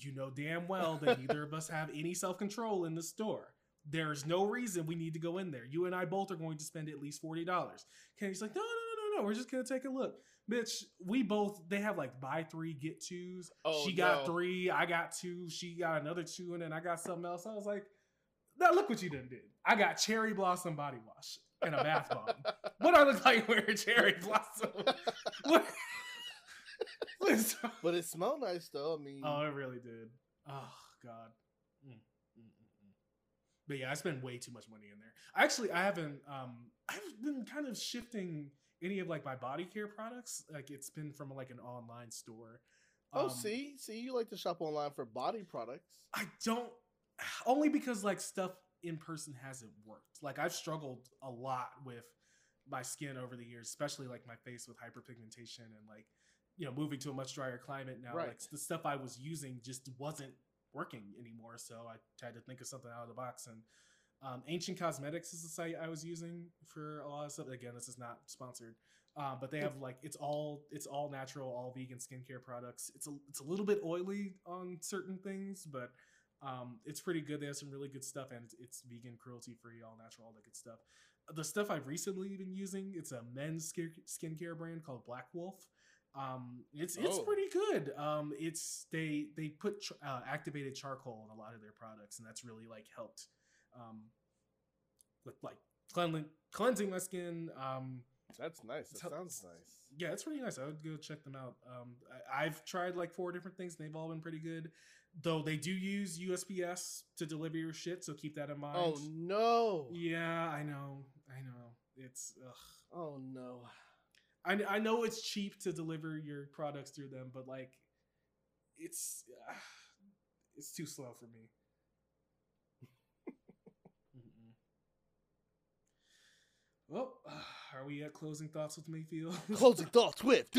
you know damn well that neither of us have any self-control in the store there's no reason we need to go in there. You and I both are going to spend at least forty dollars. Kenny's like, no, no. We're just gonna take a look, bitch. We both they have like buy three get twos. Oh, she got no. three, I got two. She got another two, and then I got something else. I was like, now look what you done did. I got cherry blossom body wash and a bath bomb. what I look like wearing cherry blossom? what? what is- But it smelled nice though. I mean, Oh, it really did. Oh God. Mm, mm, mm, mm. But yeah, I spend way too much money in there. Actually, I haven't. Um, I've been kind of shifting any of like my body care products, like it's been from like an online store. oh, Um, see, see, you like to shop online for body products. I don't only because like stuff in person hasn't worked. Like I've struggled a lot with my skin over the years, especially like my face with hyperpigmentation and like you know moving to a much drier climate now. Like the stuff I was using just wasn't working anymore. So I tried to think of something out of the box and. Um, Ancient Cosmetics is the site I was using for a lot of stuff. Again, this is not sponsored, uh, but they have like it's all it's all natural, all vegan skincare products. It's a it's a little bit oily on certain things, but um, it's pretty good. They have some really good stuff, and it's vegan, cruelty free, all natural, all that good stuff. The stuff I've recently been using, it's a men's skincare brand called Black Wolf. Um, it's it's Oh. pretty good. Um, it's they they put ch- uh, activated charcoal in a lot of their products, and that's really like helped um, with like cleansing cleansing my skin. Um, That's nice. That So- sounds nice. yeah, it's pretty nice. I would go check them out. Um, I, I've tried like four different things, and they've all been pretty good. Though they do use USPS to deliver your shit, so keep that in mind. Oh no! yeah, I know, I know. It's ugh. Oh no! I I know it's cheap to deliver your products through them, but like, it's uh, it's too slow for me. Well, are we at closing thoughts with Mayfield? Closing thoughts with.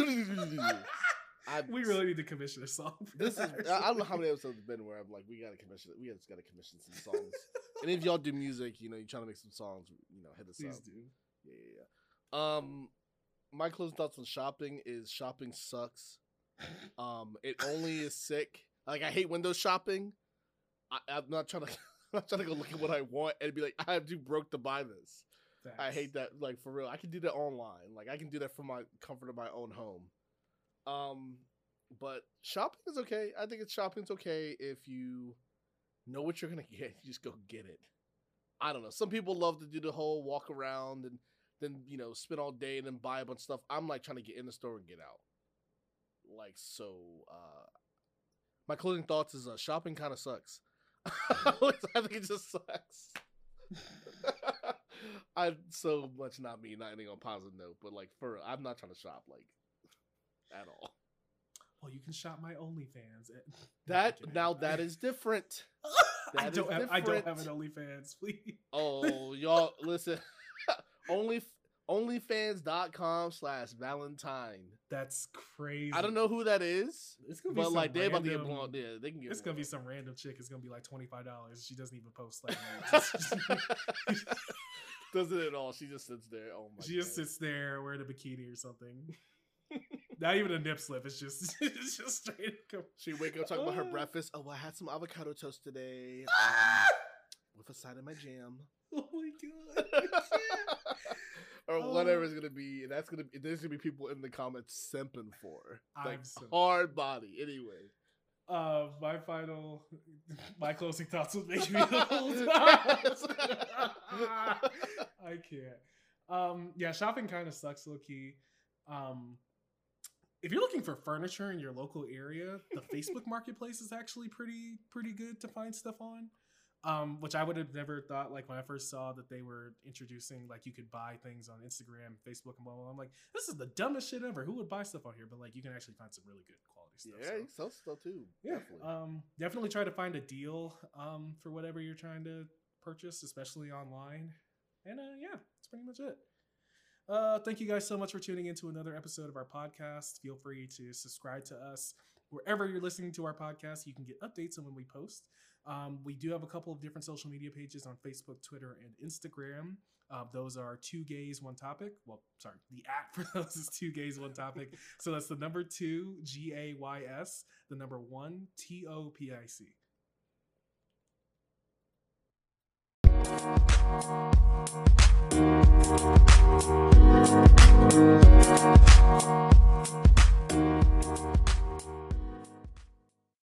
I, we really need to commission a song. For This is. that or I I don't know how many episodes it's been where I'm like, we gotta commission. We just gotta commission some songs. and if y'all do music, you know, you're trying to make some songs, you know, hit us Please up. do. Yeah, yeah, yeah. Um, my closing thoughts on shopping is shopping sucks. Um, it only is sick. Like I hate window shopping. I, I'm not trying to. I'm not trying to go look at what I want and be like, I'm too broke to buy this. I hate that. Like for real, I can do that online. Like I can do that from my comfort of my own home. Um, but shopping is okay. I think it's shopping's okay if you know what you're gonna get. You just go get it. I don't know. Some people love to do the whole walk around and then you know spend all day and then buy a bunch of stuff. I'm like trying to get in the store and get out. Like so. uh My closing thoughts is uh, shopping kind of sucks. I think it just sucks. I so much not me not ending on positive note, but like for I'm not trying to shop like at all. Well, you can shop my OnlyFans. At... That now that is different. I don't have. I don't have an different. OnlyFans. Please. Oh, y'all listen. Only onlyfans.com slash valentine. That's crazy. I don't know who that is, It's gonna be but some like they're about to get blown. Yeah, they can get. It's gonna be some random chick. It's gonna be like twenty five dollars. She doesn't even post like. Doesn't at all? She just sits there. Oh my. she just God. sits there wearing a bikini or something. Not even a nip slip. It's just it's just straight. She wake up talking about her Ah. breakfast. Oh, I had some avocado toast today, um, with a side of my jam. Oh my god! Or Oh. whatever it's gonna be. And that's gonna be. There's gonna be people in the comments simping for like I'm so- hard body. Anyway, Uh, my final, my closing thoughts would make me old. I can't. Um, yeah, shopping kind of sucks, low key. Um, if you're looking for furniture in your local area, the Facebook Marketplace is actually pretty pretty good to find stuff on. Um, which I would have never thought. Like when I first saw that they were introducing, like you could buy things on Instagram, Facebook, and blah blah. blah. I'm like, this is the dumbest shit ever. Who would buy stuff on here? But like, you can actually find some really good stuff. yeah, so. he sells stuff too. Yeah. Definitely. Um, definitely try to find a deal um, for whatever you're trying to purchase, especially online. And uh, yeah, that's pretty much it. Uh, thank you guys so much for tuning into another episode of our podcast. Feel free to subscribe to us wherever you're listening to our podcast. You can get updates on when we post. Um, we do have a couple of different social media pages on Facebook, Twitter, and Instagram. Uh, those are two gays, one topic. Well, sorry, the app for those is two gays, one topic. so that's the number two G A Y S, the number one T O P I C. Thank you.